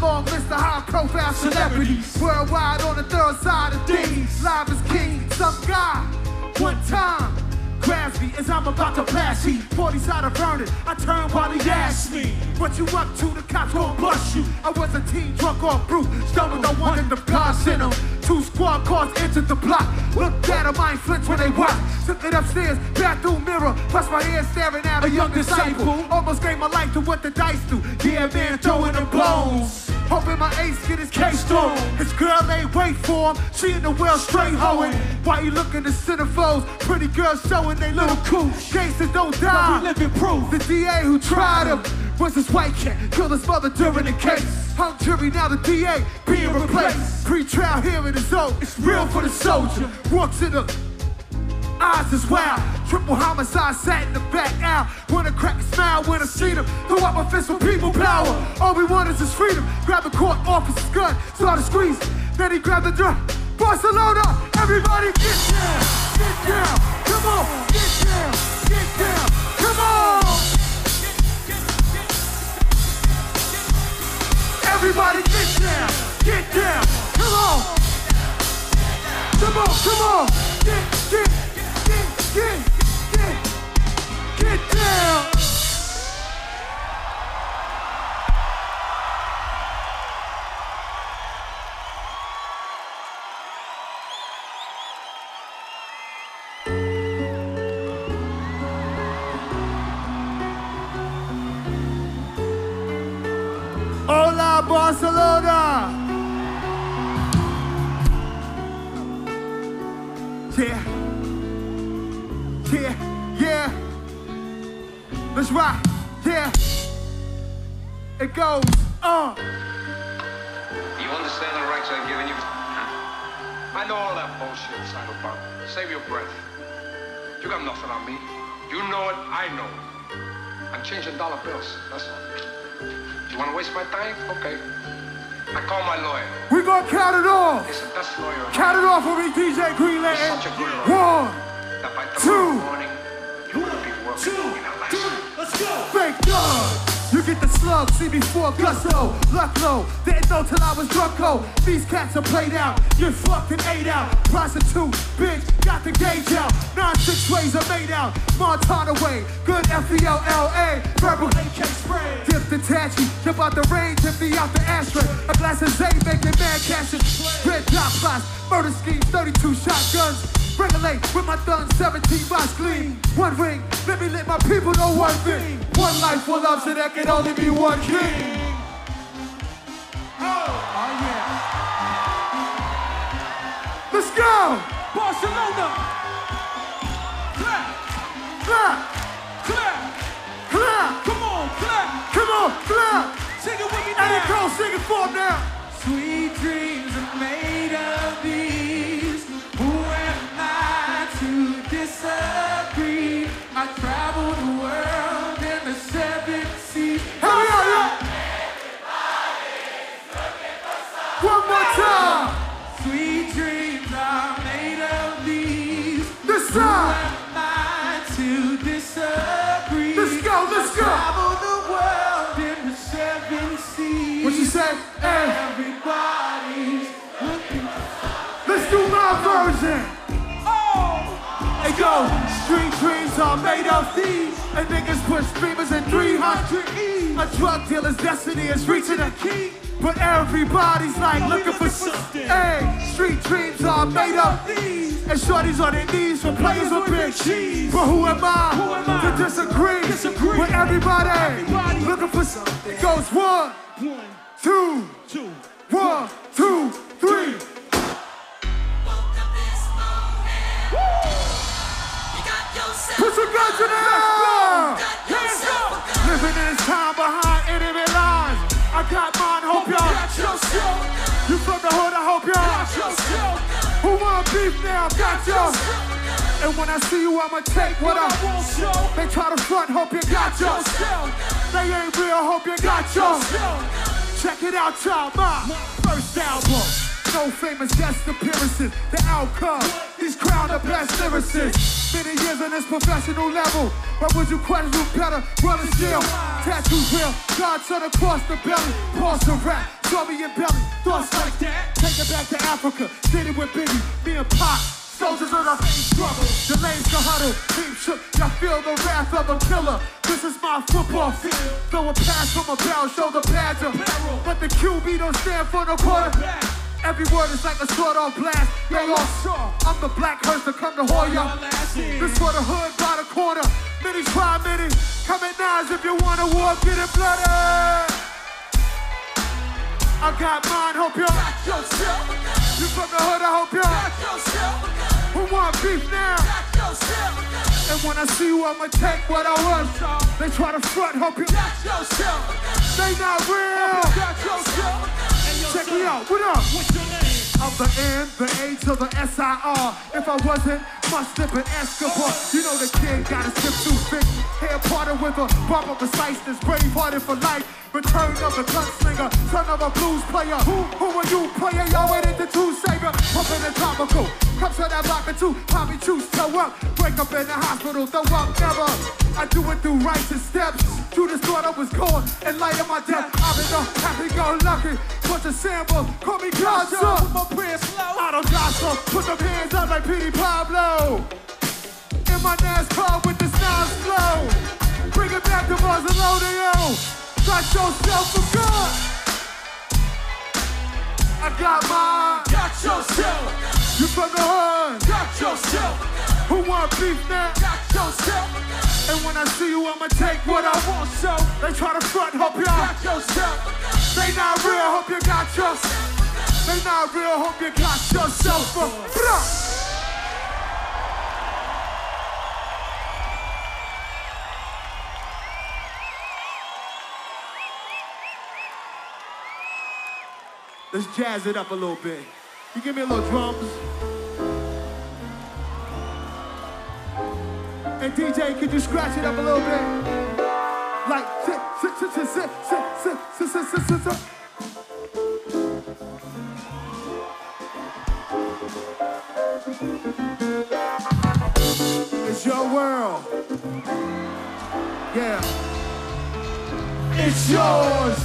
long list of high profile celebrities. Worldwide on the third side of things. Live as king, some guy. One time. Grabs me as I'm about to blast heat. 40 side of Vernon, I turn while he asks me. What you up to? The cops gon' bust you. I was a teen drunk off brute, stumbled on one of the cars in them. Two squad cars entered the block. Looked at them, I ain't flinch when they watch. Took it upstairs, bathroom mirror, plus my head staring at a, young disciple. Almost gave my life to what the dice do. Yeah, man, throwing them Hoping my ace get his case thrown. His girl ain't wait for him. She in the well straight hoeing. Why you looking to centerfolds? Pretty girls showing they little cool. Cases don't die. We living proof. The DA who tried him was this white cat. Killed his mother during the case. Hung jury, now the DA being replaced. Pre-trial hearing is over. It's real for the soldier. Walks in the eyes is wild. Triple homicide sat in the back out. Wanna crack a smile when I see them. Throw up my fist for people power. All we want is his freedom. Grab the court officer's gun, started squeezing. Then he grabbed the drum. Barcelona, everybody get down, get down. Come on, get down, get down. Come on. Everybody get down, get down. Come on. Come on, come on. Get, get, get, Barcelona. Yeah, yeah. Let's rock. Yeah. It goes. Uh. You understand the rights I've given you? I know all that bullshit, Psychopath. Save your breath. You got nothing on me. You know it, I know it. I'm changing dollar bills, that's all. You wanna waste my time? Okay. I call my lawyer. We're gonna count it off. He's the best lawyer Count it off for me, DJ Green Lantern. such a good lawyer. One, That by Two. morning, you will be working in Alaska. Let's go. fake dog. You get the slug, see before gusto. Luck low, didn't know till I was drunko. These cats are played out, you're fucking ate out. Prostitute, bitch, got the gauge out. Nine six ways are made out. Montana way, good F-E-L-L-A. Verbal AK spray. Dip the tachi, jump out the range, empty out the ashtray. A glass of Zay, making mad cashes. Red dot plots, murder schemes, 32 shotguns. Regulate with my thumb, 17 box gleam. One ring, let me let my people know one thing. One life, one love, so there can only be one king. Oh, oh yeah. Let's go! Barcelona. Clap, Clap, clap. clap, Come on, clap. come on, clap. Sing it with me now. goes, sing it for now. Sweet dreams are made of these. Hey, Everybody's looking let's do my version. Oh! Hey go, street dreams are made of these. And niggas push streamers in 300 E. A drug dealer's destiny is reaching a key. But everybody's like looking for something. Hey, street dreams are made of these. And shorties on their knees for players with big cheese. But who am I, Who am I to disagree, disagree with everybody, everybody looking for something? It goes one, One, two, two. one, two, three. Put your guns in the air! Hands up! Living in this time behind enemy lines. I got mine, hope y'all. Got yourself! You from the hood, I hope y'all. Got yourself! Who want beef now? Got y'all. And when I see you, I'ma take what I want. They try to front, hope you got yours. They ain't real, hope you got yours. Check it out, y'all. My first album. No famous guest appearances. The outcome. He's crowned the best lyricist. Many years on this professional level. But would you question who better? Run and still. Tattoos real. God son across the belly. Pause the rap. Tummy and belly. Thoughts like that. Take it back to Africa. Did it with Biggie. Me and Pop. Soldiers on our same struggle. The lanes go huddle. Team shook. Y'all feel the wrath of a killer. This is my football field. Throw a pass from a barrel. Shoulder pads up. But the QB don't stand for no quarterback. Every word is like a sword on blast. They all saw. I'm the black hearse to come to Hoya. This for the hood by the corner. Many try many. Come at nines if you wanna war, get it bloody. I got mine, hope you're got yourself. You from the hood, I hope you're got yourself. Who want beef now? And when I see you, I'ma take what I want. They try to front, hope you They not real. Check me out, what up? What's your name? I'm the N, the A to the S-I-R. If I wasn't, slip an Escobar. You know the kid got a skip too thick. Hair parted with a barber preciseness. Brave hearted for life. Return of the gunslinger. Son of a blues player. Who, who are you, player? Y'all went into two savior. Pumping the topical. Comes to that block or two. Probably choose to up. Break up in the hospital. Throw up, never. I do it through righteous steps. Judas thought I was gone and light of my death. I've been a happy go lucky. Bunch of sample. Call me Godson. With my prayers slow. I don't gossip. Put them hands up like Petey Pablo. In my NASCAR with the sound flow. Bring it back to Barcelona, yo. Got yourself for good. I got mine. Got yourself. You from the hood. Got yourself. Who want beef now? Got yourself. And when I see you, I'ma take what I want. So, They try to front, hope y'all. got yourself. They not real, hope you got yourself. They not real, hope you got yourself. Let's jazz it up a little bit. You give me a little drums. And DJ, could you scratch it up a little bit? Like sit, sit, sit, sit, sit, sit, sit, sit, sit, sit, sit. It's your world. Yeah. It's yours.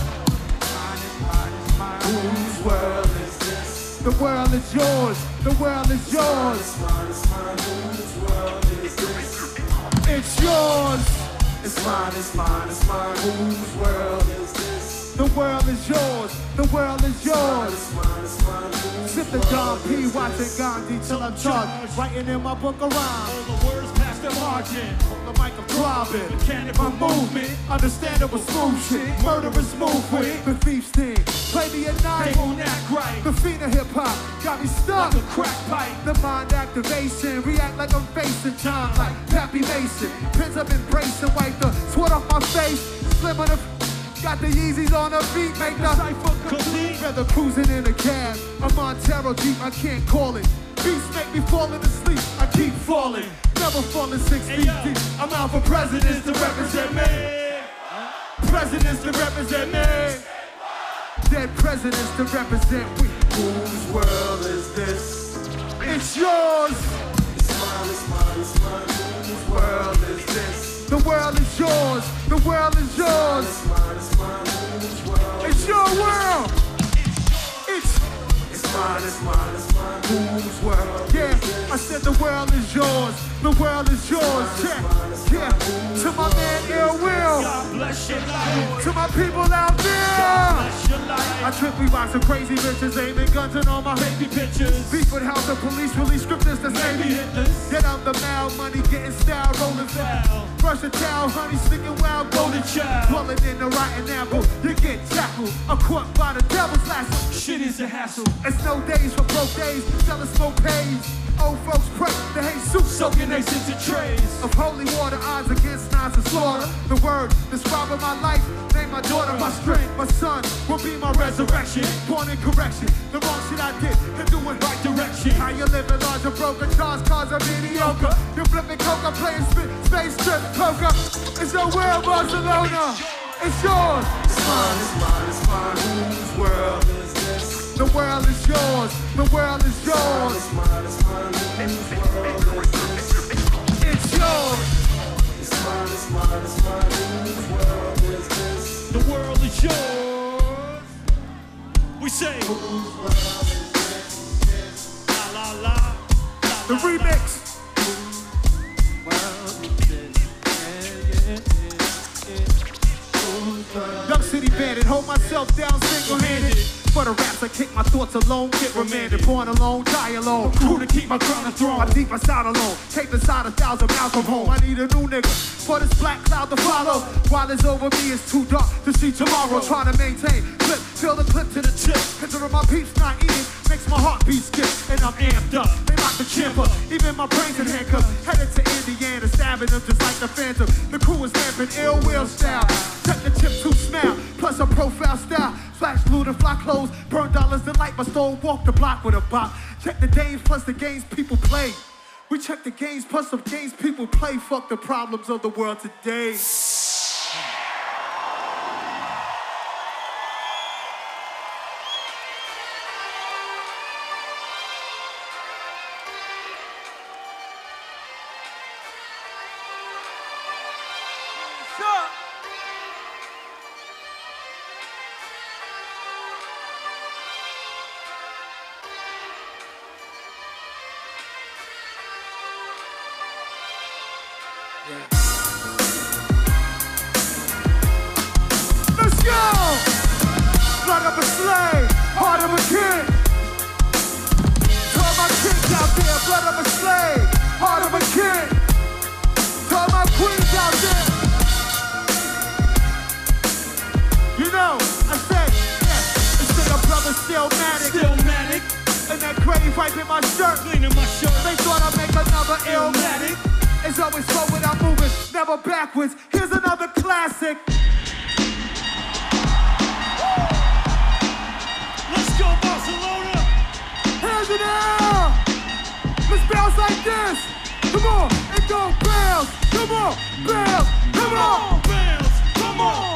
Whose world is this? The world is yours. The world is yours. It's yours. It's mine, it's mine, it's mine. Whose world is this? The world is yours. The world is yours. It's mine, it's mine. Whose Sip the Don P, watching Gandhi till I'm charged. Writing in my book of rhymes. The margin. On the mic I'm throbbing. Mechanical movement, understandable smooth shit. Murderous move with the thief's thing. Play me at They night. won't act right. The fiend of hip hop got me stuck. Like a crack pipe. The mind activation, react like I'm facing time like Pappy Mason. Pins up embracing, wipe the sweat off my face. Slim on the got the Yeezys on the feet, make the Cypher complete. Rather cruising in a cab. A Montero Jeep, I can't call it. Beats make me falling asleep. I keep falling. Never falling six feet yo. deep. I'm out for presidents to represent me. Presidents to represent me. Dead presidents to represent we. Whose world is this? It's yours. It's mine, it's mine, it's mine. Whose world is this? The world is yours. The world is yours. It's mine, it's mine. Whose world? It's your world. It's It's mine, it's mine, it's mine. Whose world? yeah. I said the world is yours. The world is yours. Yeah, yeah. To my man Ill Will. God bless your life. To my people out there. Bless your life. I trip we watch some crazy bitches aiming guns and all my Baby pictures. Beef with house and police release scriptures to save Baby me. hitless. Get out the mal money, getting style, rolling Foul. Brush a towel, honey, sticking wild, golden Golden child. Pulling in the rotten apple, you get tackled. I'm caught by the devil's lasso. Shit is a hassle. It's no days for broke days, selling smoke pays. Old folks pray, they hate soup, Soaking eggs into trays. of holy water, odds against nines and slaughter. The word describing my life, name my daughter my strength. My son will be my resurrection. Born in correction, the wrong shit I did, and do it right Direction. How you living large and broken, cars, cars are mediocre. You're flipping coca, playing spit, space trip, coca. It's your world, Barcelona. It's yours. It's mine, it's mine, it's mine. Whose world is this? The world is yours. The world is yours. It's mine, it's mine. Whose world is this? Whose world is this? The world is yours. We say. La la la. The remix. Young City Bandit, hold myself down single-handed. For the raps, I kick my thoughts alone, get remanded. Born alone, die alone. Crew to keep my crown and throne. I'm deep inside alone, cape inside a thousand miles from home. I need a new nigga for this black cloud to follow. While it's over me, it's too dark to see tomorrow. Trying to maintain, flip, fill the clip to the chip. Consider my peeps not eating, makes my heart beat skip. And I'm amped up, they lock the champ. Even my brains in handcuffs. Headed to Indiana, stabbing them just like the Phantom. The crew is lamping ill will style. Check the tip to smile, plus a profile style. Flash blue to fly clothes, burn dollars to light my stove, walk the block with a bop. Check the days plus the games people play. We check the games plus the games people play. Fuck the problems of the world today. Let's go! Blood of a slave, heart of a king. To my kings out there, blood of a slave, heart of a king. To my queens out there. You know, I said, yeah, say your brother's still manic. Still manic. And that grave in my shirt. Cleaning my shirt. They thought I'd make another Illmatic. It's always forward, I'm moving, never backwards. Here's another classic. Let's go, Barcelona. Hands in the air. Let's bounce like this. Come on, and go bounce. Come on, bounce. Come on. bounce. Come on,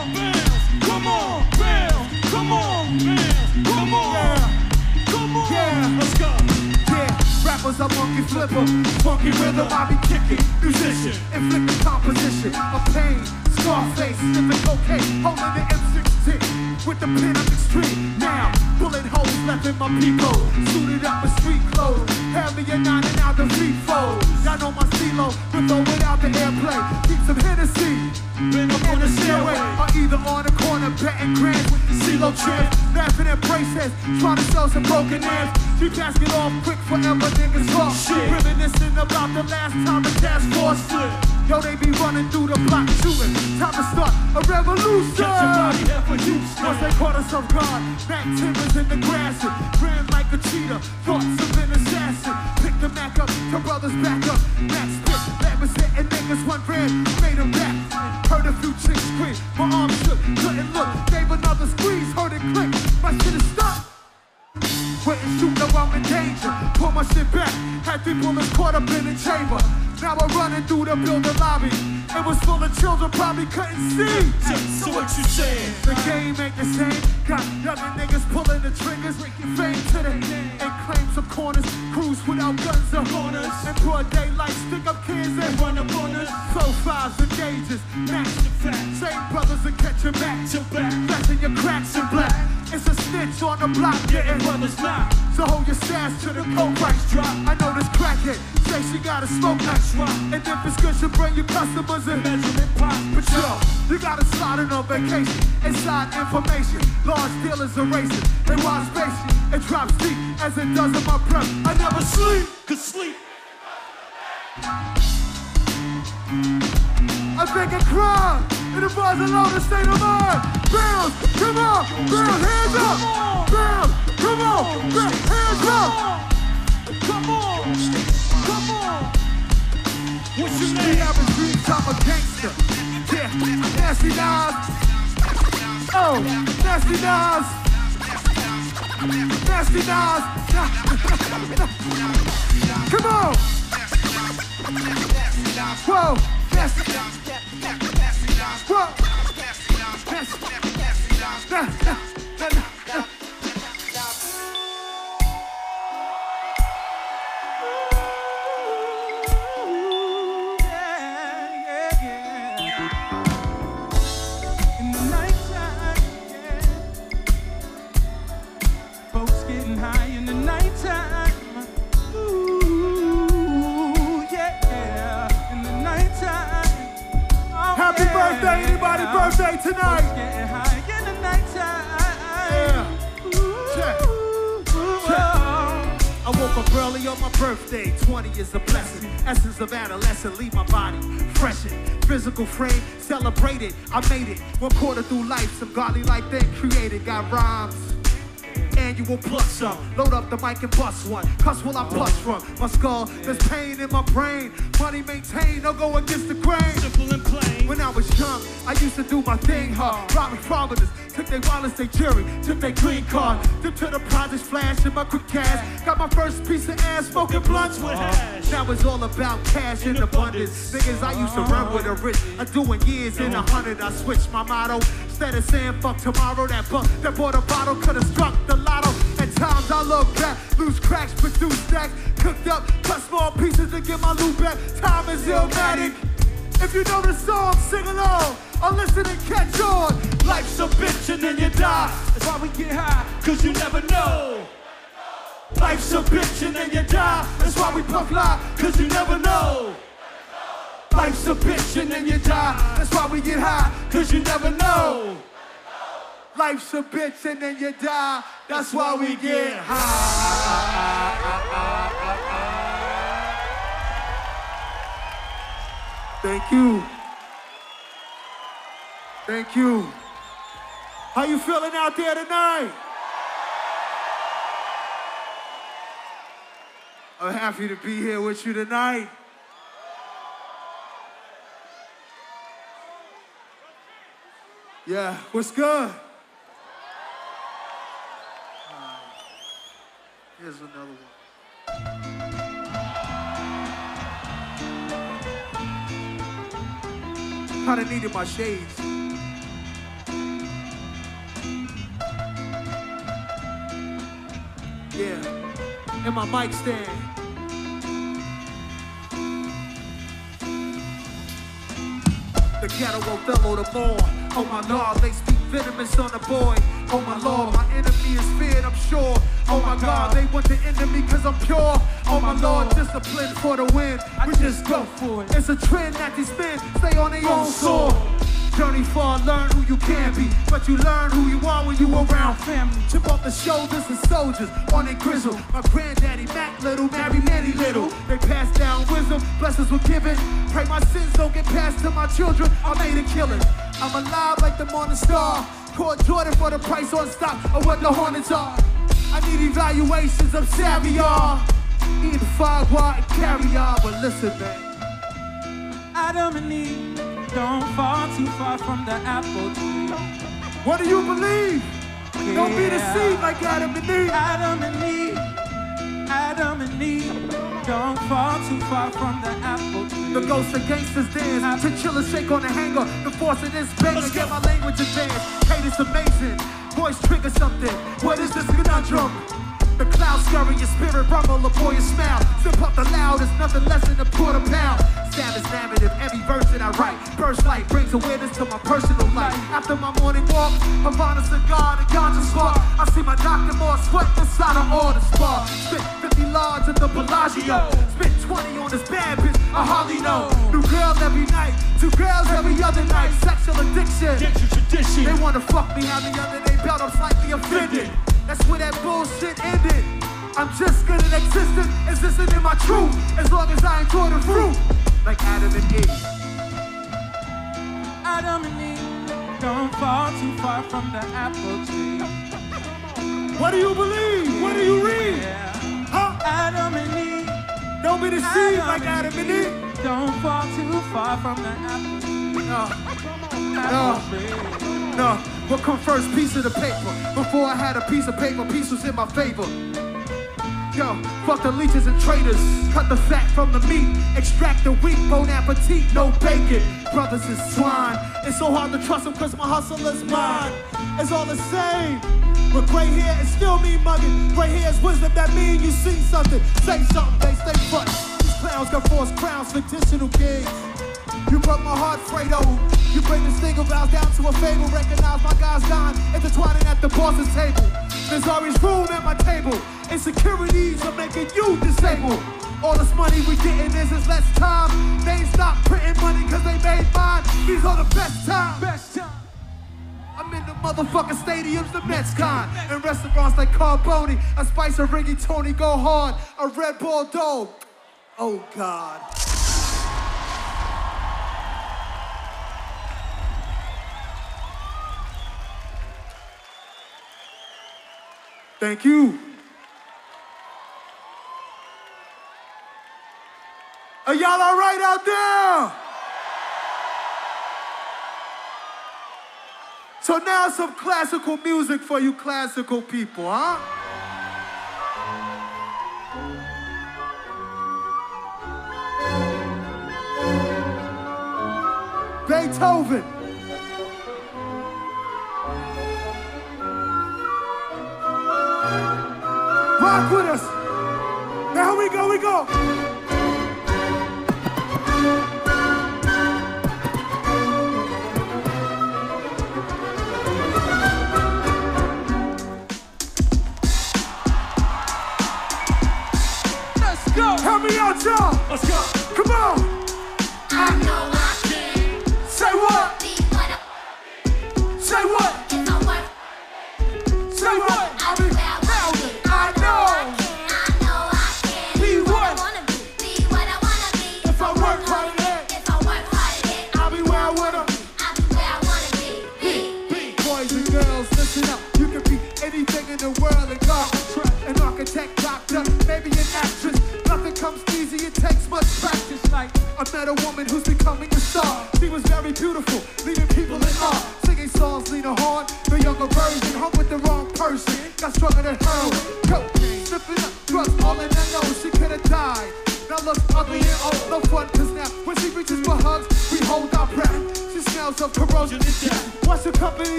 Rappers are monkey flipper, funky rhythm I be kicking. Musician, inflicting composition of pain. Scarface, sniffing cocaine, holding the M16 with the pen up extreme. Now, bullet holes left in my people, suited up with street clothes. Heavy and nine and out the feet fold. Y'all know my CeeLo, with or without the airplane. Keep some Hennessy. Been up on the stairway, or either on the corner, betting grand with the CeeLo tramp. Laughing at braces, trying to sell some broken. She pass it off quick forever, niggas talk. Shit. Reminiscing about the last time the task force stood. Yo, they be running through the block shooting. Time to start a revolution. Catch your body juice. Once they caught us off guard, back timbers in the grass ran like a cheetah. Thoughts of an assassin. Pick the Mac up, your brothers back up. Mac spit, that was and niggas one red, made them back. Heard a few chicks scream, my arms shook, couldn't look. Gave another three bullets caught up in the chamber. Now I'm running through the building lobby. It was full of children, probably couldn't see. So what you saying? The game ain't the same. Got younger niggas pulling the triggers. Fame to the and claim some corners. Cruise without guns or Corners. And broad daylight, stick up kids and Run up on us. So fives and gauges. Match the fact. Same brothers are catching back. To back. Flashing your cracks in black. It's a snitch on the block getting Brothers not. so hold your stash till the coke price drop. I know this crackhead say she gotta smoke rock. And if it's good, she'll bring your customers and measurement pot. But yo, you gotta slide in on vacation. Inside information, large dealers are racing. They watch space, it drops deep as it does in my breath. I never sleep. Cause sleep. I think a crime in the Barcelona state of mind. Bounce, come on, bounce, hands up. Bounce, come on, bounce, hands up. Come on. Come on. What's your name? average dreams, I'm a gangster. Yeah, nasty Nas. Oh, nasty Nas. Nasty Nas. Come on. Whoa, it. Whoa. Pass Folks getting high in the nighttime. Ooh, yeah. In the nighttime. Oh, Happy yeah. birthday, anybody birthday Folks tonight? getting high in the nighttime. Yeah. Check. Ooh, Check. oh. I woke up early on my birthday. 20 is a blessing. Essence of adolescence, leave my body freshen. Physical frame, celebrated. I made it. One quarter through life, some godly life then created. Got rhymes. Annual plus some. Load up the mic and bust one. Cuss will I plus from my skull. There's pain in my brain. Money maintained, no go against the grain. Simple and plain. When I was young, I used to do my thing hard. Robbing providence, took their wallets, they jury, took their green card. Took to the projects, flash in my quick cash. Got my first piece of ass, smoking blunts with uh-huh. hash. Now it's all about cash in abundance. Niggas I used to run with a rich. I'm doing years in a uh-huh. hundred. I switched my motto. Instead of saying fuck tomorrow, that buck that bought a bottle could have struck the lotto. At times I look back, lose cracks, produce stacks, cooked up, cut small pieces to get my loot back. Time is Illmatic. If you know the song, sing along or listen and catch on. Life's a bitch and then you die. That's why we get high. Cause you never know. Life's a bitch and then you die. That's why we puff lie, cause you never know. Life's a bitch and then you die. That's why we get high, cause you never know. Life's a bitch and then you die. That's why we get high. Thank you. Thank you. How you feeling out there tonight? I'm happy to be here with you tonight. Yeah, what's good? Here's another one. Kinda needed my shades. Yeah, and my mic stand. The ghetto will fellow the more. Oh my lord, they speak venomous on the boy. Oh my lord, my enemy is feared, I'm sure. Oh my god, they want the enemy cause I'm pure. Oh my lord, discipline for the win. We just go for it. It's a trend that these men stay on their own sword. Journey far, learn who you can be. But you learn who you are when you around family. Chip off the shoulders of soldiers on their grizzle. My granddaddy Mac Little married Manny Little. They passed down wisdom, blessings were given. Pray my sins don't get passed to my children. I made a killing. I'm alive like the morning star. Caught Jordan for the price on stock of what the Hornets are. I need evaluations of Savior. Eating foie and caviar, but listen, man. Adam and Eve don't fall too far from the apple tree. What do you believe? Don't be deceived like Adam and Eve. Adam and Eve, Adam and Eve don't fall too far from the apple tree. The ghosts of gangsters dance. Chinchilla shake on the hanger. The force of this banger get my language advanced. Hate is amazing. Voice trigger something. What is this conundrum? The clouds scurry your spirit, rumble, a boy, smile. Zip up the loudest, nothing less than a quarter pound. Savage narrative, every verse that I write. Burst light brings awareness to my personal life. After my morning walk, Havana cigar, the ganja spark. I see my doctor more sweat inside of all the spa. Spit 50 large at the Bellagio. Spit 20 on this bad bitch, I hardly know. New girl every night, two girls every other night. Sexual addiction. Tradition. They wanna fuck me, have me under their belt, I'm slightly offended. That's where that bullshit ended. I'm just good at existing, existing in my truth, as long as I enjoy the fruit, like Adam and Eve. Adam and Eve don't fall too far from the apple tree. What do you believe? What do you read? Yeah. Huh? Adam and Eve Don't be deceived like Adam and Eve. don't fall too far from the apple tree. No, Apple tree. no. What come first? Piece of the paper. Before I had a piece of paper, piece was in my favor. Yo, fuck the leeches and traitors. Cut the fat from the meat. Extract the weak. Bon appetit, no bacon. Brothers is swine. It's so hard to trust them cause my hustle is mine. It's all the same. But gray hair is still me mugging. Gray hair is wisdom that mean you see something. Say something, they stay front. These clowns got forced crowns, fictional kings. You broke my heart, Fredo. You bring this single aroused down to a fable. Recognize my guys dying, intertwining at the boss's table. There's always room at my table. Insecurities are making you disabled. All this money we getting is is less time. They stop printing money cause they made mine. These are the best times. Best time. I'm in the motherfucking stadiums, the Mets con. In restaurants like Carbone, a spice of Tony go hard, a Red Bull dog. Oh God. Thank you. Are y'all all right out there? So now some classical music for you classical people, huh? Beethoven. Rock with us. Now we go, we go.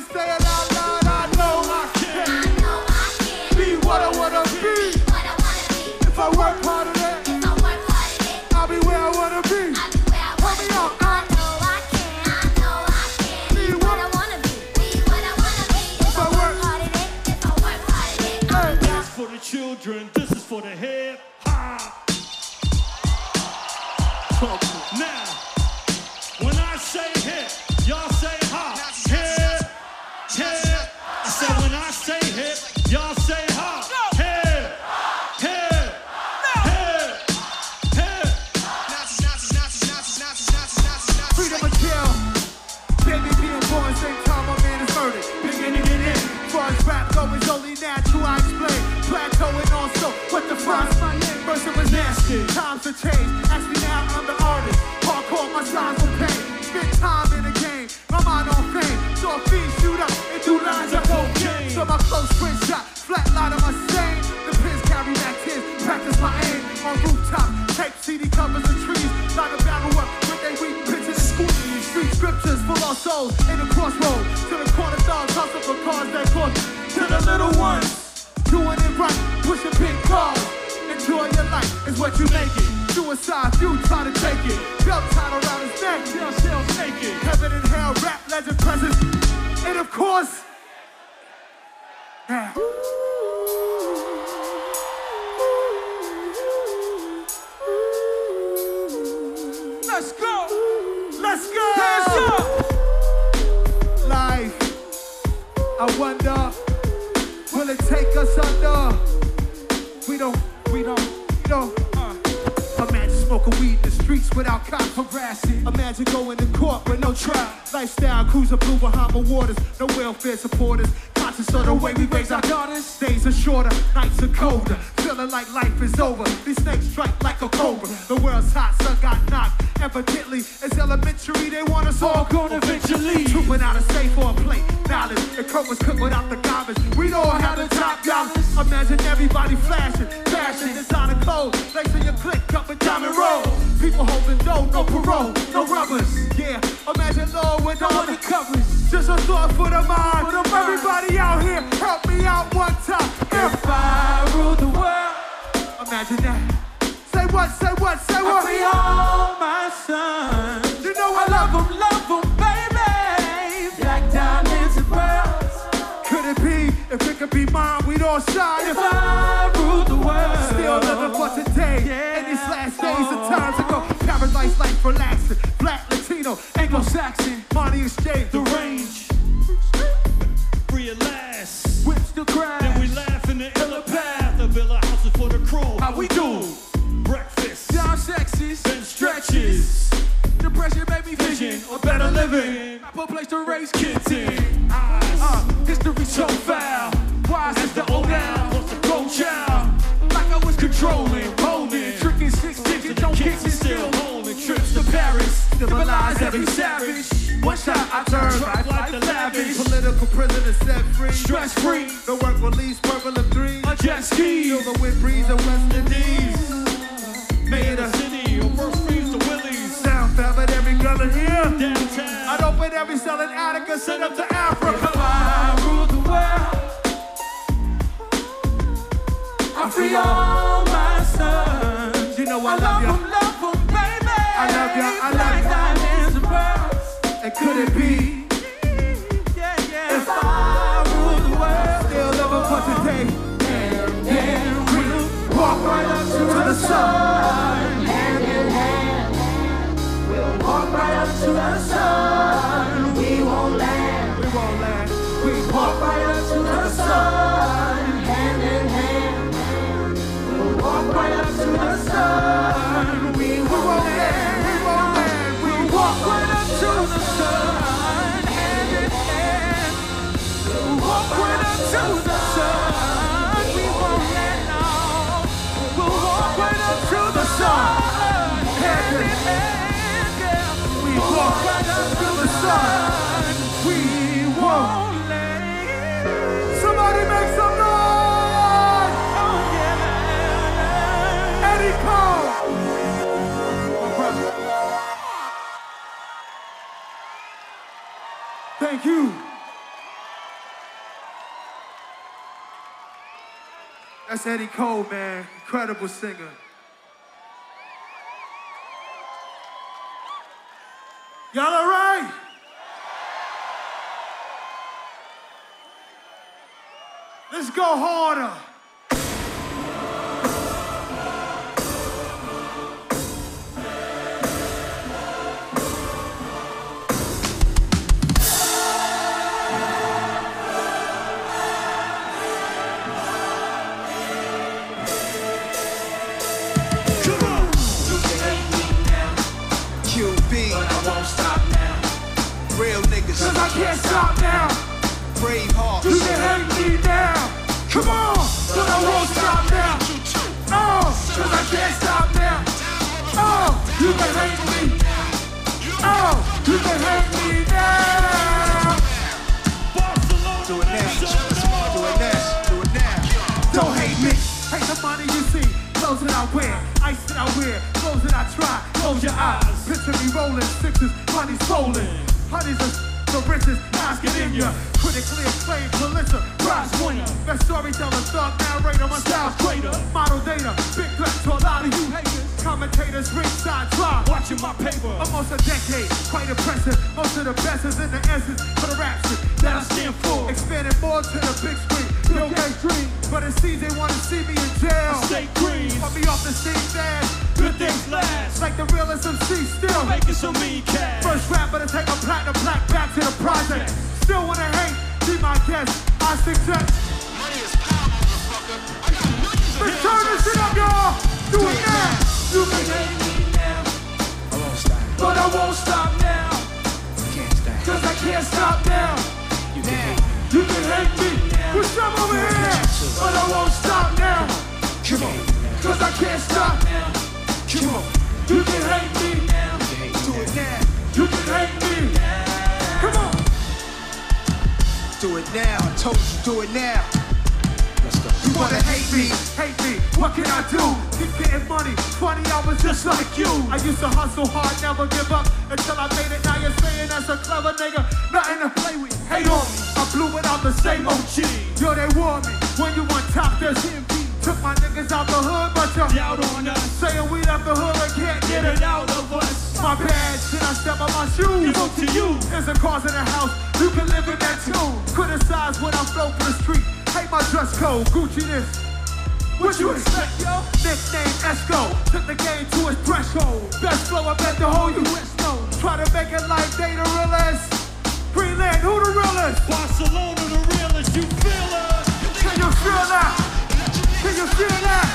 say it out loud. take us under? We don't, we don't, we don't. Uh. Imagine smoking weed in the streets without cops harassing. Imagine going to court with no trial. Lifestyle cruising blue Bahama waters, no welfare supporters. Conscious of the way we raise our daughters. Days are shorter, nights are colder. Feeling like life is over. These snakes strike like a cobra. The world's hot, sun got knocked. Evidently, it's elementary. They want us all gone eventually. Trooping out a safe or a plate. Knowledge. The coke was cooked without the garbage. We know how to top dollars. Imagine everybody flashing, fashion, designer clothes. Lacing your click up and diamond roll. People holding dough, no parole, no rubbers. Yeah, imagine Lord with no undercovers. Just a thought for the mind. Everybody out here, help me out one time. If I rule the world, imagine that. Say what, say what, say what? Free all my sons. You know I I love them, love them, baby. Black diamonds and pearls. Could it be? If it could be mine, we'd all shine. If If I I rule the world. still living for today. Yeah. In these last paradise life relaxing. Black, Latino, Anglo-Saxon. money exchange. The range. Free at last. Whips the crowd. Then we laugh in the iller path. A villa houses for the crew. How we do? Breakfast. Down sexes. Then stretches. Depression, me vision. Or better living. Proper place to raise kids in. Eyes. Uh, history so foul. Why is the old now? What's the gold child? Like I was controlling, civilize every savage. One shot, I turn five like the lavish. Political prisoners set free. Stress free, The work release, purple of dreams. a jet ski. Feel the wind breeze of West Indies. Made Made a a city. Or first freeze to Willie's. sound fam at every gun in here. Downtown. I'd open every cell in Attica, send up to the Thank you. That's Eddie Cole, man. Incredible singer. Y'all all right? Let's go harder. Do it now. I told you, do it now. Let's go. You wanna hate me, hate me, what can I do? Keep getting money, funny I was just like you. I used to hustle hard, never give up. Until I made it, now you're saying that's a clever nigga. Nothing to play with, hate on me. I blew it out the same OG Yo, they want me, when you on top, there's CMP Took my niggas out the hood, but you Doubt on us. Saying we left the hood and can't get it out of us My bad, should I step on my shoes? It's up to you. There's a cause in the house, you can live in that too. Criticize when I flow for the street. Hate my dress code, Gucci this. What you expect, yo? Nickname Esco, took the game to its threshold. Best flow I bet the whole US know. Try to make it like they the realest. Greenland, who the realest? Barcelona, the realest. You feel us? Can you feel that? Can you feel that?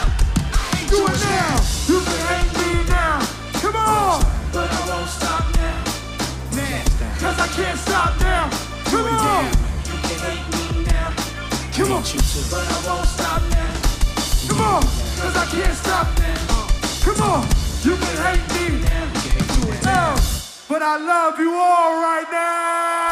Do it now. You can hate me now. Come on. But I won't stop now. Cause I can't stop now. Come on. You can hate me now. Come on. But I won't stop now. Come on, cause I can't stop now. Come on, you can hate me now, but I love you all right now.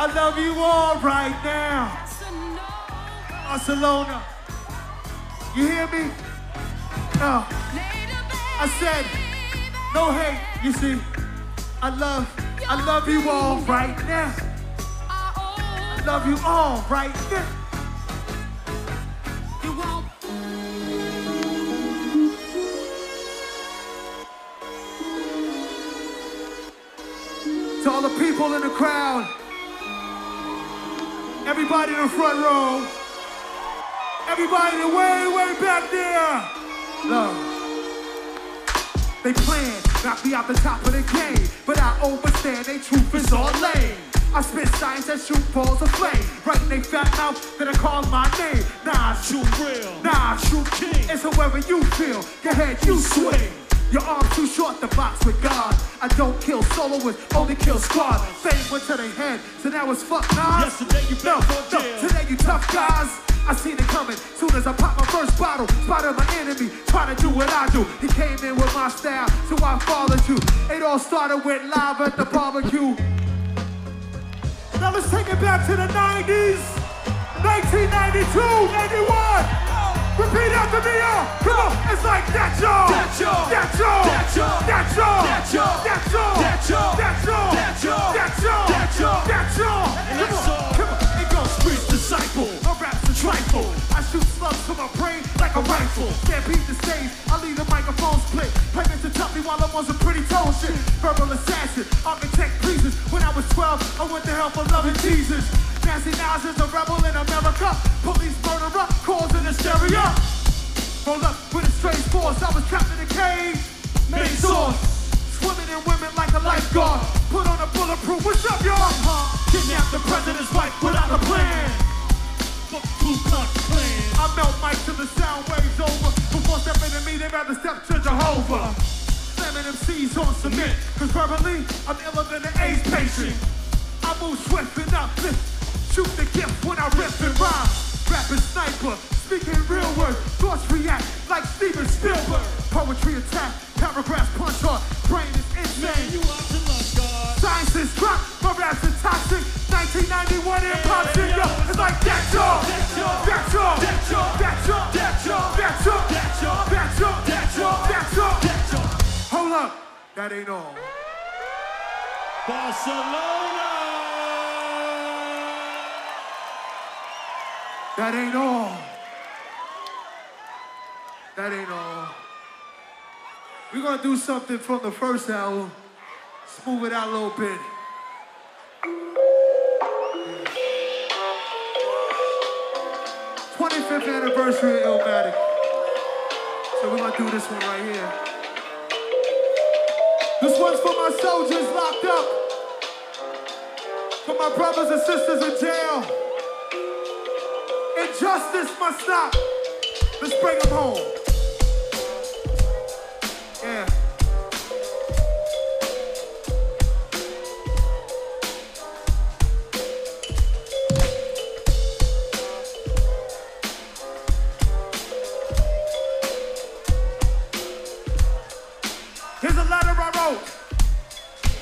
I love you all right now. Barcelona. You hear me? No. I said, no hate, you see. I love, I love you all right now. I love you all right now. To all the people in the crowd, everybody in the front row, everybody in the way, way back there. Love. They plan, knock me out the top of the game. But I overstand they truth is all lame. I spit science that shoot balls of flame. Right in they fat mouth, then I call my name. Nah, I shoot real. Nah, I shoot King. It's however you feel. Your head, you swing. Your arm too short to box with God. I don't kill soloists, only kill squad. Fame went to their head, so now it's fuck nah. Yesterday you no, no, jail. today you tough guys. I seen it coming. Soon as I pop my first bottle, spotted my enemy, trying to do what I do. He came in with my style, so I followed you. It all started with live at the barbecue. Now let's take it back to the 90s. 1992, 81. Repeat after me, y'all. Come on, it's like that, y'all. That y'all. That y'all. That y'all. That y'all. That y'all. That y'all. That y'all. That y'all. That y'all. That y'all. That y'all. That y'all. Come That's on, all. come on. It goes preach disciple. My rap's a trifle. I shoot slugs to my brain like a rifle. Can't beat the stage. I leave the microphone split. Playing to tell me while I'm on some pretty tone shit. Verbal assassin. Architect pleases. When I was 12, I went to hell for loving Jesus. Nancy Nas is a rebel in America. Police murderer, causing hysteria. Roll up with a strange force. I was trapped in a cage. Main source. Swimming in women like a lifeguard. Put on a bulletproof. What's up, y'all? Huh? Kidnap the president's wife without a plan. Fuck Ku Klux Klan. I melt mic till the sound waves over. Before stepping to me, they rather step to Jehovah. Slamming MCs on cement. Cause verbally, I'm iller than an AIDS patient. I move swift and uplift. Shoot the gift when I rip and rhyme. Rapping sniper, speaking real words. Thoughts react like Steven Spielberg. Poetry attack, paragraphs punch hard. Brain is Man, insane. you out to lunch, God. Science is drop, my raps are toxic. 1991 hip hop shit, yo. It's like that, y'all. That y'all. That y'all. That y'all. That y'all. That y'all. That y'all. That y'all. That y'all. That y'all. That y'all. That y'all. Hold up. That ain't all. Barcelona. That ain't all. That ain't all. We're gonna do something from the first album. Smooth it out a little bit. Twenty-fifth anniversary of Illmatic. So we're gonna do this one right here. This one's for my soldiers locked up. For my brothers and sisters in jail. Injustice must stop. Let's bring them home. Yeah. Here's a letter I wrote.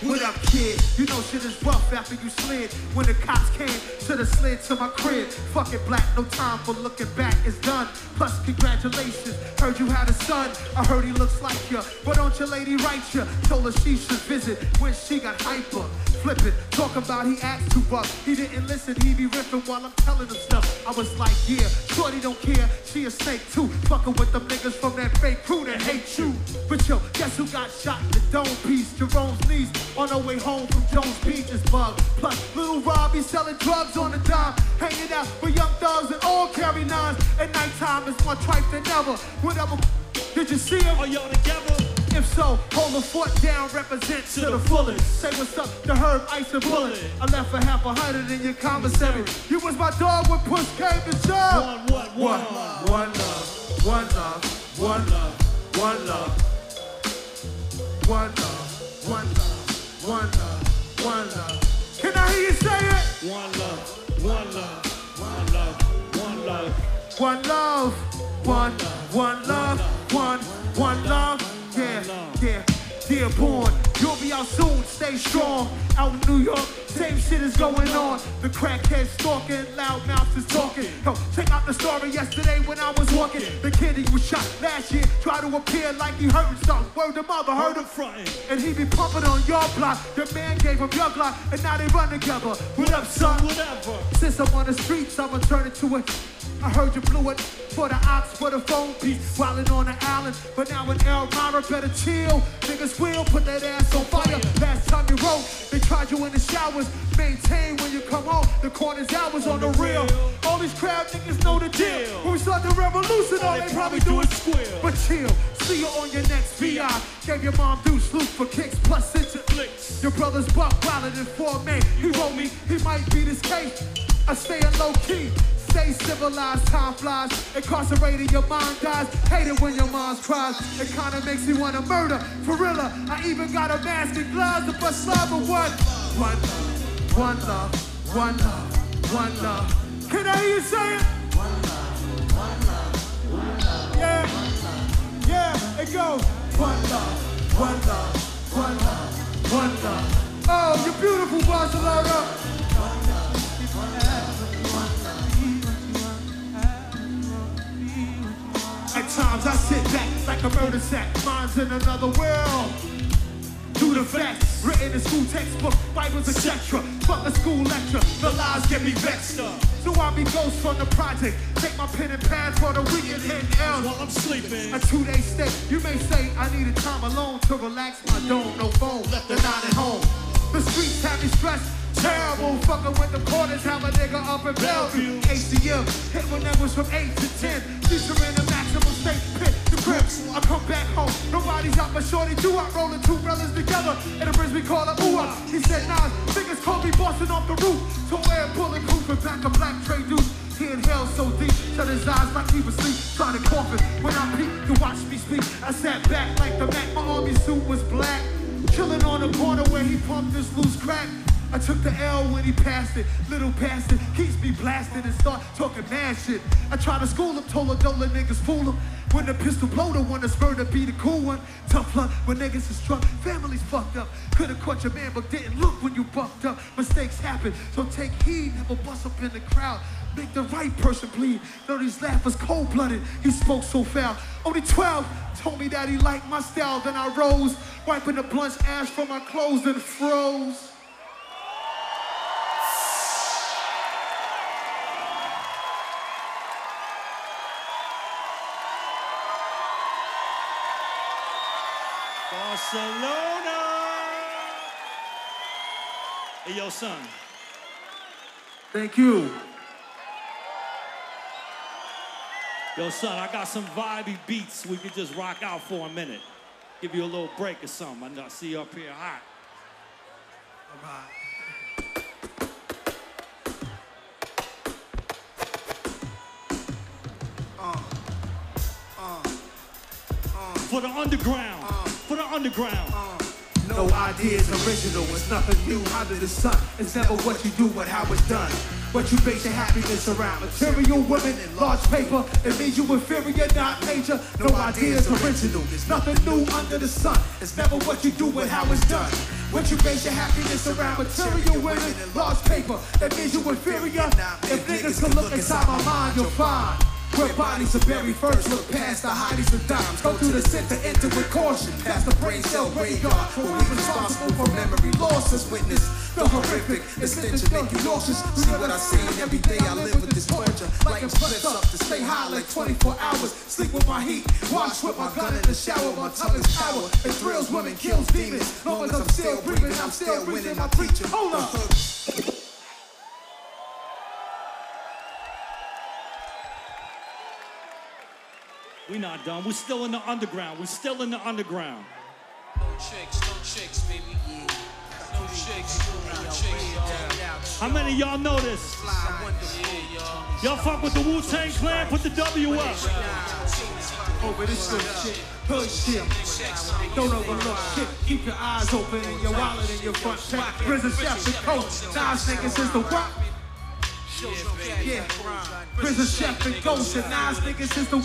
What up, kid? You know shit is rough after you slid. When the cops came, should've slid to my crib. Fuck it, black, no time for looking back. It's done. Plus, congratulations. Heard you had a son. I heard he looks like you. But don't your lady write you? Told her she should visit when she got hyper. Flipping, talking about he acts too rough. He didn't listen, he be riffing while I'm telling him stuff. I was like, yeah, shorty don't care. She a snake too. Fucking with them niggas from that fake crew that hate you. But yo, guess who got shot in the dome piece? Jerome's niece on her way home from Jones Beach bugged. Plus, little Robbie selling drugs on the dime. Hanging out with young thugs and all carry nines. At nighttime, it's more tripe than ever. Whatever. Did you see him? Are y'all together? If so, hold the fort down, represent to, the fullest. Say what's up to Herb, Ice and Bullet. I left for half a hundred in your commissary. You was my dog when push came to shove. One, what, one, One love, one love, one love, one love. One love, one love, one love, one love. Can I hear you say it? one love, one love, one love, one love. One love, one, one love, one, one love. Yeah, yeah, dear born. You'll be out soon, stay strong. Out in New York, same shit is going on. The crackheads stalking, loud mouths is talking. Yo, check out the story yesterday when I was walking. The kid he was shot last year, try to appear like he hurting something. Word the mother, heard him frontin'. And he be pumping on your block. The man gave him your block, and now they run together. What up, son? Whatever. Since I'm on the streets, I'ma turn it to it. I heard you blew it for the ox for the phone piece. Wildin' on the island, but now in Elmira, better chill. Niggas will put that ass on fire. Last time you wrote, they tried you in the showers. Maintain when you come home, the corner's hours on the real. All these crowd niggas know the deal. When we start the revolution, all they probably do is squeal. But chill, see you on your next VI. Gave your mom deuce loot for kicks, plus it's a Flicks. your brother's buck wilder than four men. He wrote me, he might beat his case. I stay in low key, stay civilized, time flies. Incarcerated, your mind dies. Hate it when your mom cries. It kinda makes me wanna murder. For real, I even got a mask and gloves to bust love of one. One love, one love, one love, one love. Can I hear you say it? One love, one love, one love. Yeah, yeah, it goes. One love, one love, one love, one love. Oh, you're beautiful, Barcelona. At times I sit back like a murder sack, minds in another world. Do the facts, written in school textbook, Bibles, etc. Fuck the school lecture, the lies get me vexed up. So I be ghost from the project. Take my pen and pad for the weekend hit L. While I'm sleeping. A two-day stay. You may say I needed time alone to relax my dome. No phone, left the night at home. The streets have me stressed. Terrible fucking with the quarters, have a nigga up in Bellevue. ACM, hit when that was from 8 to 10. These are in the state pit. The crips, I come back home. Nobody's out, but shorty do I rolling two brothers together. In a bridge we call it ooh He said, nah, niggas call me busting off the roof. So wear bulletproof and back a black tray dude. He inhaled so deep, shut his eyes like he was asleep, started coughing. When I peeked to watch me speak, I sat back like the Mac. My army suit was black, chilling on the corner where he pumped this loose crack. I took the L when he passed it. Little bastard keeps me blasted and start talking mad shit. I try to school him, told her don't let niggas fool him. When the pistol blow, the one that's murder be the cool one. Tough luck when niggas is drunk, families fucked up. Could've caught your man, but didn't look when you bucked up. Mistakes happen, so take heed, never bust up in the crowd. Make the right person bleed. Know these laugh was cold-blooded. He spoke so foul. Only 12 told me that he liked my style. Then I rose, wiping the blunt's ash from my clothes and froze. Barcelona. And your son. Thank you. Yo, son, I got some vibey beats we could just rock out for a minute. Give you a little break or something. I see you up here hot. All right. for the underground. For the underground. Uh, no idea is original, it's nothing new under the sun. It's never what you do, but how it's done. What you base your happiness around. Material women in large paper, it means you inferior, not major. No idea is original, there's nothing new under the sun. It's never what you do, but how it's done. What you base your happiness around. Material women in large paper, that means you inferior. If niggas can look inside my mind, you'll find. Where bodies are buried first, look past the hidings and dimes. Go through the center, enter with caution. Past the brain cell graveyard, where we responsible for memory losses. Witness the horrific, extension make you nauseous. See what I see, and every day I live with this torture. Like I'm up to stay high like 24 hours. Sleep with my heat, wash with my gun in the shower. My tongue is power. It thrills women, kills demons. Long as I'm still breathing, I'm still winning. My preacher, hold up. Uh-huh. We not done. We're still in the underground. We're still in the underground. No chicks, no chicks, baby. No chicks, no chicks. How many of y'all know this? Y'all. Y'all fuck with the Wu Tang Clan? Put the W up. Over this good shit, hood shit. Don't overlook shit. Keep your eyes open and your wallet in your front pocket. Prison chef the coach. Nas niggas is the what? Yeah. Prison chef and ghost and Nas niggas is the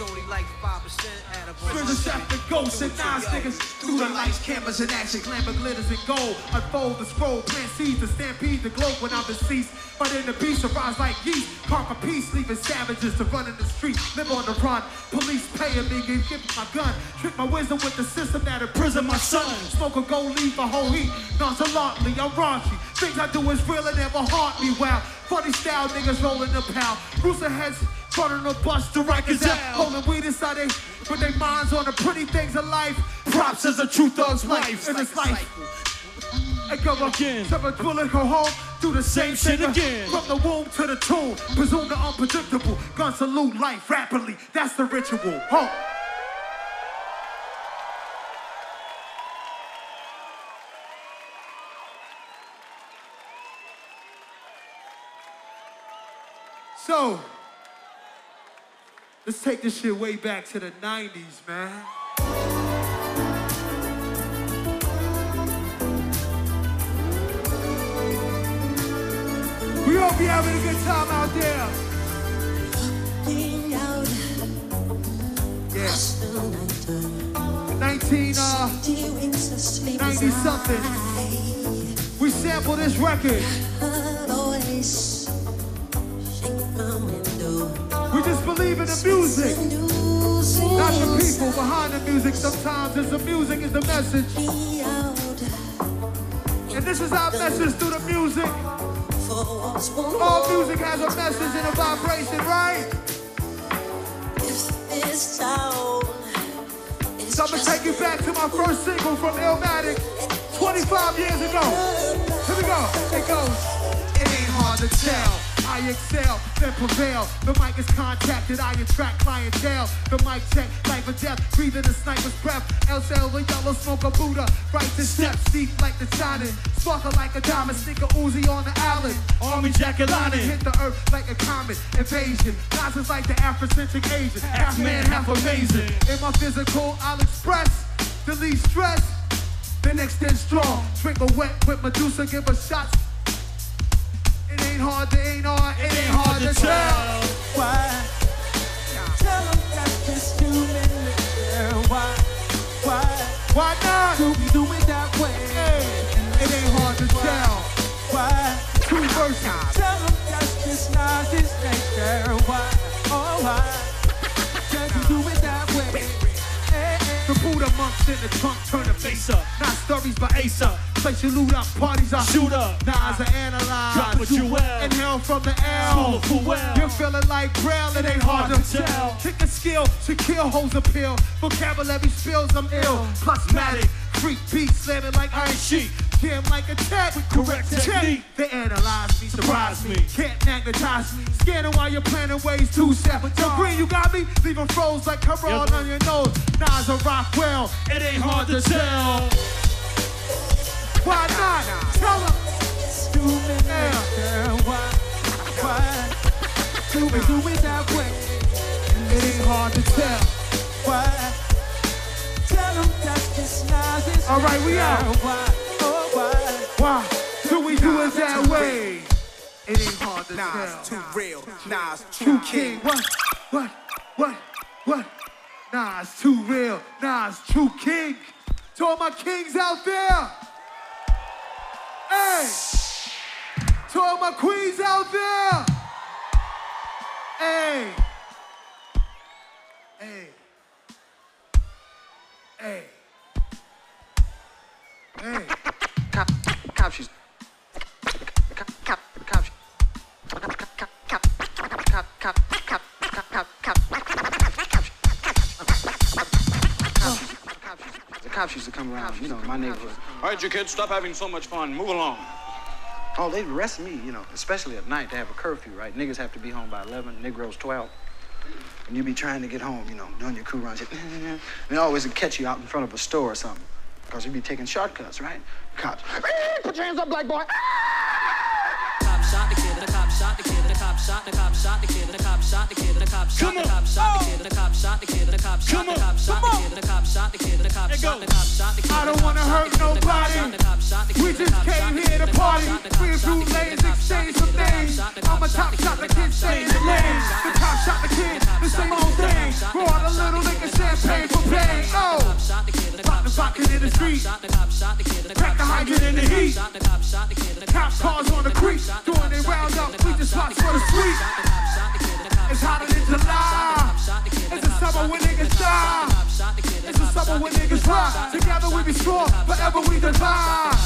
what? Only like 5% at a Prison chef and and Nas niggas through the lights, cameras and action, glamour glitters and gold. Unfold the scroll, plant seeds to stampede the globe when I'm deceased. But in the beast arise like yeast. Conquer peace, leaving savages to run in the street. Live on the run. Police paying me, give give me my gun. Trick my wisdom with the system that imprison my son. Smoke a gold leaf, a whole heat. Nonchalantly, I'm raunchy. Things I do is real and never haunt me. Wow. Funny style niggas rolling the pound. Rooster heads running the bus to Rikers out. Holding weed inside they with their minds on the pretty things of life. Props is a true thug's life in this life. I go Again. again. Seven bullet go home. Do the same, Same shit again. From the womb to the tomb. Presume the unpredictable. Gun salute life rapidly. That's the ritual. Ho. So, let's take this shit way back to the 90s, man. We all be having a good time out there. Yes. 19, uh, 90 something. We sample this record. We just believe in the music, not the people behind the music. Sometimes it's the music is the message. And this is our message through the music. All music has a message and a vibration, right? So I'm gonna take you back to my first single from Illmatic 25 years ago. Here we go. It goes. It ain't hard to tell. I excel, then prevail. The mic is contacted, I attract clientele. The mic check, life or death, breathing a sniper's breath. LCL, the yellow smoke a Buddha. Right to steps, deep like the shining. Sparkle like a diamond, stick a Uzi on the island. Army jacket lining. Hit the earth like a comet, invasion. Is like the Afrocentric Asian. Half man, half amazing. In my physical, I'll express, delete stress, then extend strong. Drink a wet with Medusa, give us shots. It ain't hard to ain't hard, it ain't hard to tell. Why? Tell them that this human nature. Why? Why? Why not? Do we do it that way? Hey, it ain't hard to tell. Why? Two verses. Tell them that this not his nature. Why? Oh, why? Can you do it that way? The Buddha monks in the trunk turn the face up. Not stories by Ace up. Place your loot up, parties up. Shoot up. Nas are analyzed. Drop what you will. Inhale from the L. well. You're feeling like Braille, it ain't hard to tell. Kick a skill to kill hoes appeal. Vocabulary spills, I'm ill. Plasmatic, freak beat, slamming like iron sheet. Jam like a tech, Correct technique. They analyze me, surprise me. Can't magnetize me. Scanning while you're planning ways to separate. Yo, green, you got me? Leave 'em froze like Carol Yep. on your nose. Nas or Rockwell. It ain't hard to tell. Why not? Tell 'em. Human Yeah. Why? Why? Do we do it that way? It ain't hard to tell. why. All right, we out. Why, do we do it that way? It ain't hard to Nas, tell. too real. Nas, True true king. king. What? What? What? What? Nah, it's too real. Nah, it's true king. To all my kings out there. Hey. To all my queens out there. Hey. Hey. Hey. Cop, cop, cop, The cops used to come around, you know, my neighborhood. All right, you kids, stop having so much fun. Move along. Oh, they'd arrest me, you know, especially at night. They have a curfew, right? Niggas have to be home by 11, Negroes 12. And you be trying to get home, you know, doing your crew runs. And they always would catch you out in front of a store or something. Because you be taking shortcuts, right? Cops. Put your hands up, black boy. cop shot the cop shot the kid, the cop shot the kid, the cop shot the cop shot the kid, the cop shot the kid, the cop shot the cop shot the kid, the cop shot the kid, the cop shot the cop shot the kid. I don't wanna hurt nobody. We just came here to party. A few lanes, exchange some names. I'm a top shot, the kid in the lane. The top shot, the kid, the same old thing. Brought a little nigga champagne for pain. Oh, pop the in the street. Crack the hydrant in the heat. Cop cars on the creek, when. Together we be strong, forever we divide.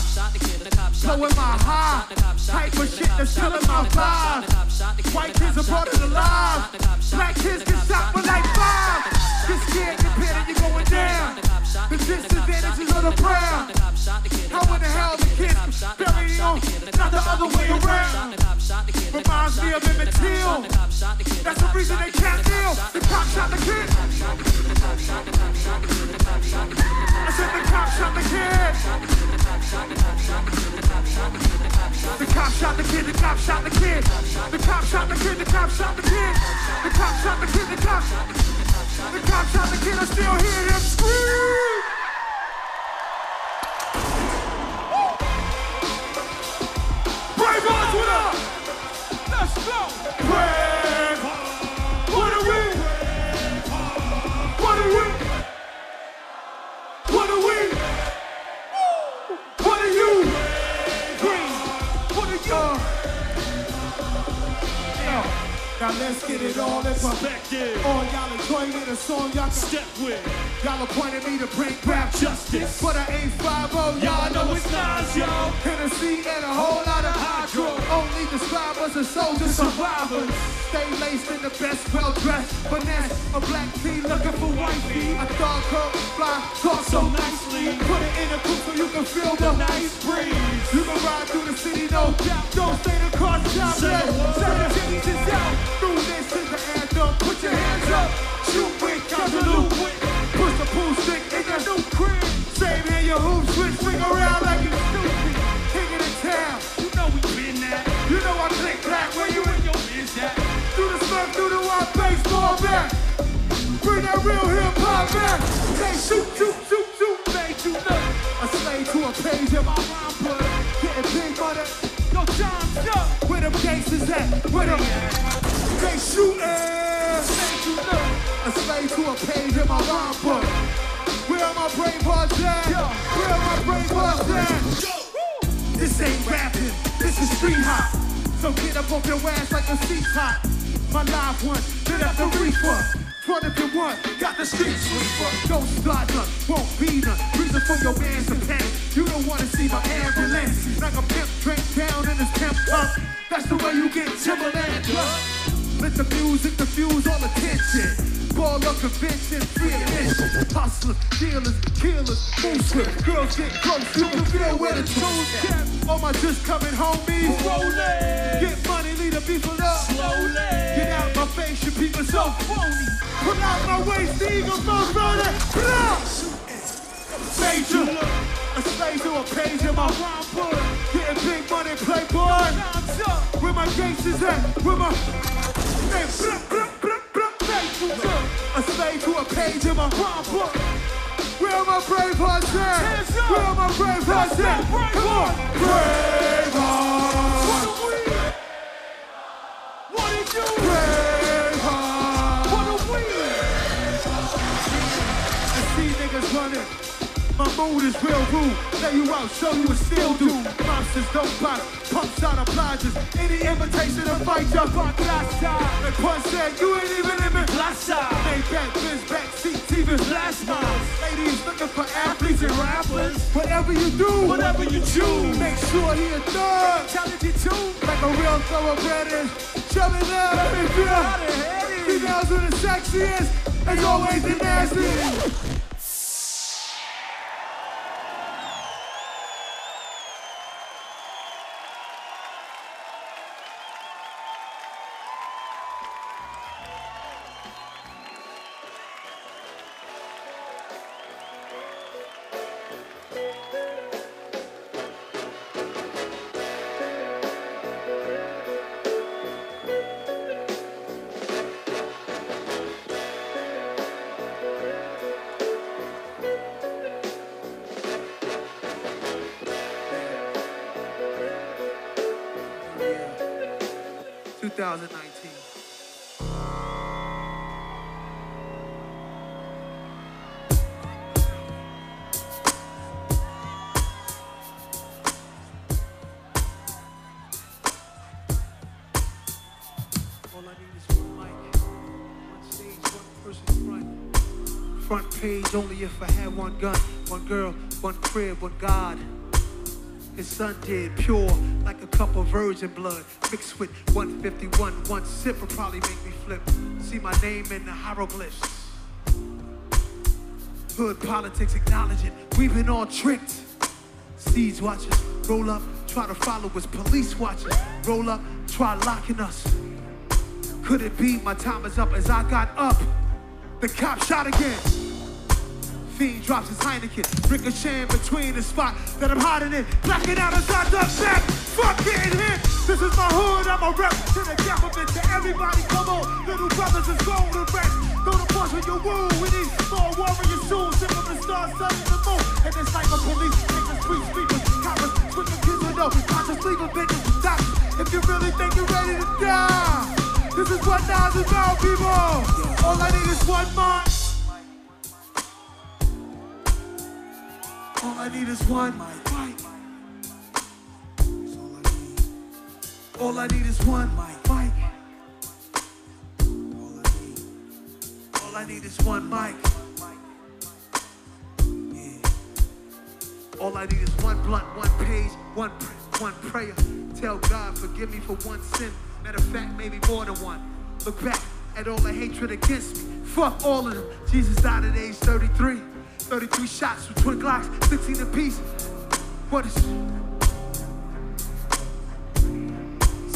Blowing my high, type of shit that's killing my vibe. White kids are part of the live. Black kids get shot with like five. Scared, get pitted, you going down. The disadvantages of the brown. How in the hell the kids bury on, not the other way around. Reminds me of Emmett Till. That's the reason they can't deal. The cop shot the kid. I said the cop shot the kid. The cop shot the kid, the cop shot the kid. The cop shot the kid, the cop shot the kid. The cop shot the kid, the cop. The cop shot the kid, I still hear him scream. Brave Hearts, what? Let's go. Brave What are we? What are we? What are we? What are you? What are you? Yo, Now let's get it all in Perspective. All y'all enjoying it, a song y'all can Step with. Y'all appointed me to bring rap justice. But I ain't 5 y'all know it's Nas, yo. Tennessee and a whole lot of hydro. Only describe us as soldiers survivors. Stay laced in the best, well dressed. Finesse, a black tee looking for white feet. A dog coat, fly, talk so nicely. Put it in a coupe so you can feel the nice breeze. You can ride through the city, no doubt. Don't stay the car shop. What? Say the changes out. Through this is the anthem. Put your hands real hip hop back. Say shoot, shoot, shoot, shoot, made you look. A slave to a page in my rhyme book. Getting big money. Yo, time's up. Where them gangsters at? Where them? They shooting. Made you look. A slave to a page in my rhyme book. Where are my brave hearts at? Where are my brave hearts at? This ain't rapping, this is street hop. So get up off your ass like a seat top. My live one, lit up the reefer. Front if you want, got the streets street sweeper. Don't start none, won't be none. Reason for your man's to panic. You don't wanna see my ambulance. Like a pimp drink down in his pimp cup. That's the way you get Timberland drunk. Let the music diffuse all attention. Ball of convention, free admission. Hustlers, dealers, killers, boosters. Girls get close, you can feel where the tune's at. All my just coming homies. Rolling. Get money, lead the people up. Slowly. Get out my face, you people so phony. Pull out my waist, the eagle running. Blah! Major, a slave to a page in my rhyme book. Getting big money, playboy. Where my gangsters at? Where my Hey, blah, blah, blah, blah, Major, A slave to a page in my rhyme book. Where are my brave hearts at? Where are my brave hearts at? Come on, brave hearts. What do? Brave My mood is real rude. Lay you out, show you what still do. Monsters don't box, pumps out of plazas. Any invitation to fight your buck last time. And Pun said, you ain't even in me. Last time. Back, biz back, seats, even Last month. Ladies looking for athletes and rappers. Whatever you do, Whatever you choose. make sure he a thug. Talented too. Like a real thoroughbred is. It up, let me feel. The? Females are the sexiest, as always the nastiest. If I had one gun, one girl, one crib, one God. His son did pure like a cup of virgin blood mixed with 151. One sip would probably make me flip. See my name in the hieroglyphs. Hood politics acknowledge it. We've been all tricked. Siege watchers roll up, try to follow us. Police watchers roll up, try locking us. Could it be my time is up as I got up? The cop shot again. Fiend drops his Heineken, ricocheting between the spot that I'm hiding in. Blacking out as I duck back. Fuck getting hit. This is my hood, I'm a rep to the government, to everybody. Come on, little brothers is going to rest. Throw the punch on your wound. We need more warriors soon. Simple and start studying the moon. And it's like a police, niggas, street sweepers, coppers, switching kids with no conscious legal bitches, doctors. If you really think you're ready to die, this is what Nas is about, people. All I need is one mic. I need is one mic. All I need is one mic. All I need is one mic. All I need is one blunt, one page, one one prayer. Tell God, forgive me for one sin. Matter of fact, maybe more than one. Look back at all the hatred against me. Fuck all of them. Jesus died at age 33. 33 shots with twin Glocks, 16 apiece. What is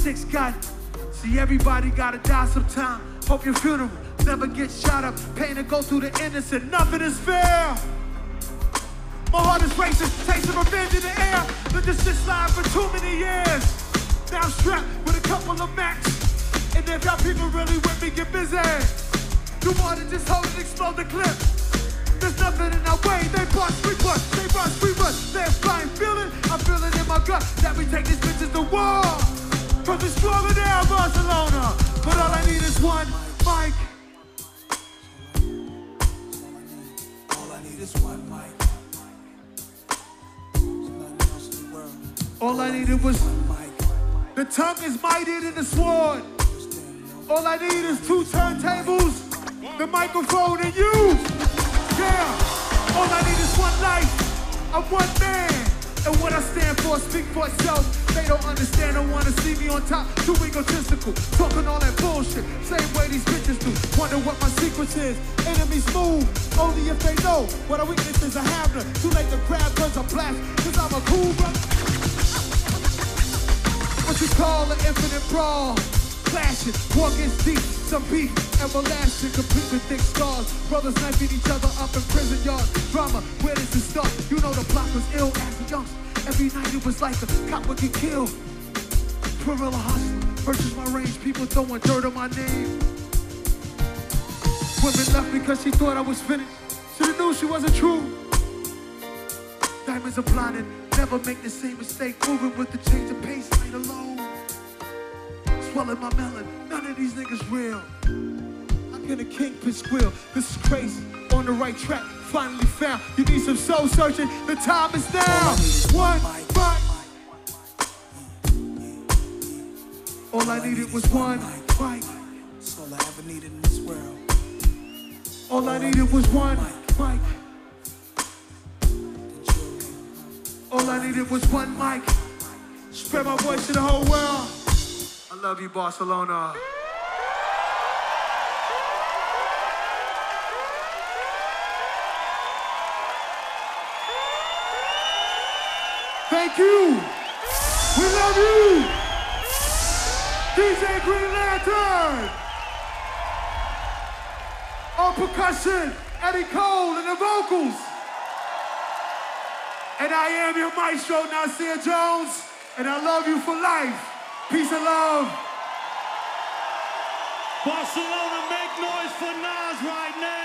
six gun? See, everybody gotta die sometime. Hope your funeral never gets shot up. Pain to go through the innocent. Nothing is fair. My heart is racing, tasting revenge in the air. Let this shit slide for too many years. Now I'm strapped with a couple of max. And if y'all people really with me, get busy. You wanna just hold and explode the clip. There's nothing in our way. They bust, we bust, they bust, we bust. They're flying, feeling, I'm feeling in my gut that we take these bitches to war. Cause we're stronger than Barcelona. But all I need is one mic. All I need is one mic. All I needed was the tongue is mightier than the sword. All I need is two turntables, the microphone, and you. All I need is one life. I'm one man. And what I stand for speak for itself. They don't understand, don't wanna see me on top. Too egotistical, talking all that bullshit. Same way these bitches do. Wonder what my secrets is. Enemies move, only if they know what our weaknesses are having. Too late to grab guns or blast, cause I'm a cool brother. What you call an infinite brawl? Clashing, war deep, some beef, everlasting, complete with thick scars. Brothers knifing each other up in prison yards. Drama, where does it start? You know the block was ill as a youngster. Every night it was like a cop would get killed. Guerrilla hustler, versus my range, people throwing dirt on my name. women left because she thought I was finished. Should've knew she wasn't true. Diamonds are blinded. Never make the same mistake. Moving with the change of pace, ain't alone. Swelling my melon. None of these niggas real. Can a kingpin squeal? This is crazy. On the right track, finally found. You need some soul searching. The time is now. One mic. All I needed was one mic. That's all I ever needed in this world. All I needed was one mic. All I needed was one mic. Spread my voice to the whole world. I love you, Barcelona. Thank you. We love you. DJ Green Lantern. On percussion, Eddie Cole and the vocals. And I am your maestro, Nasir Jones. And I love you for life. Peace and love. Barcelona, make noise for Nas right now.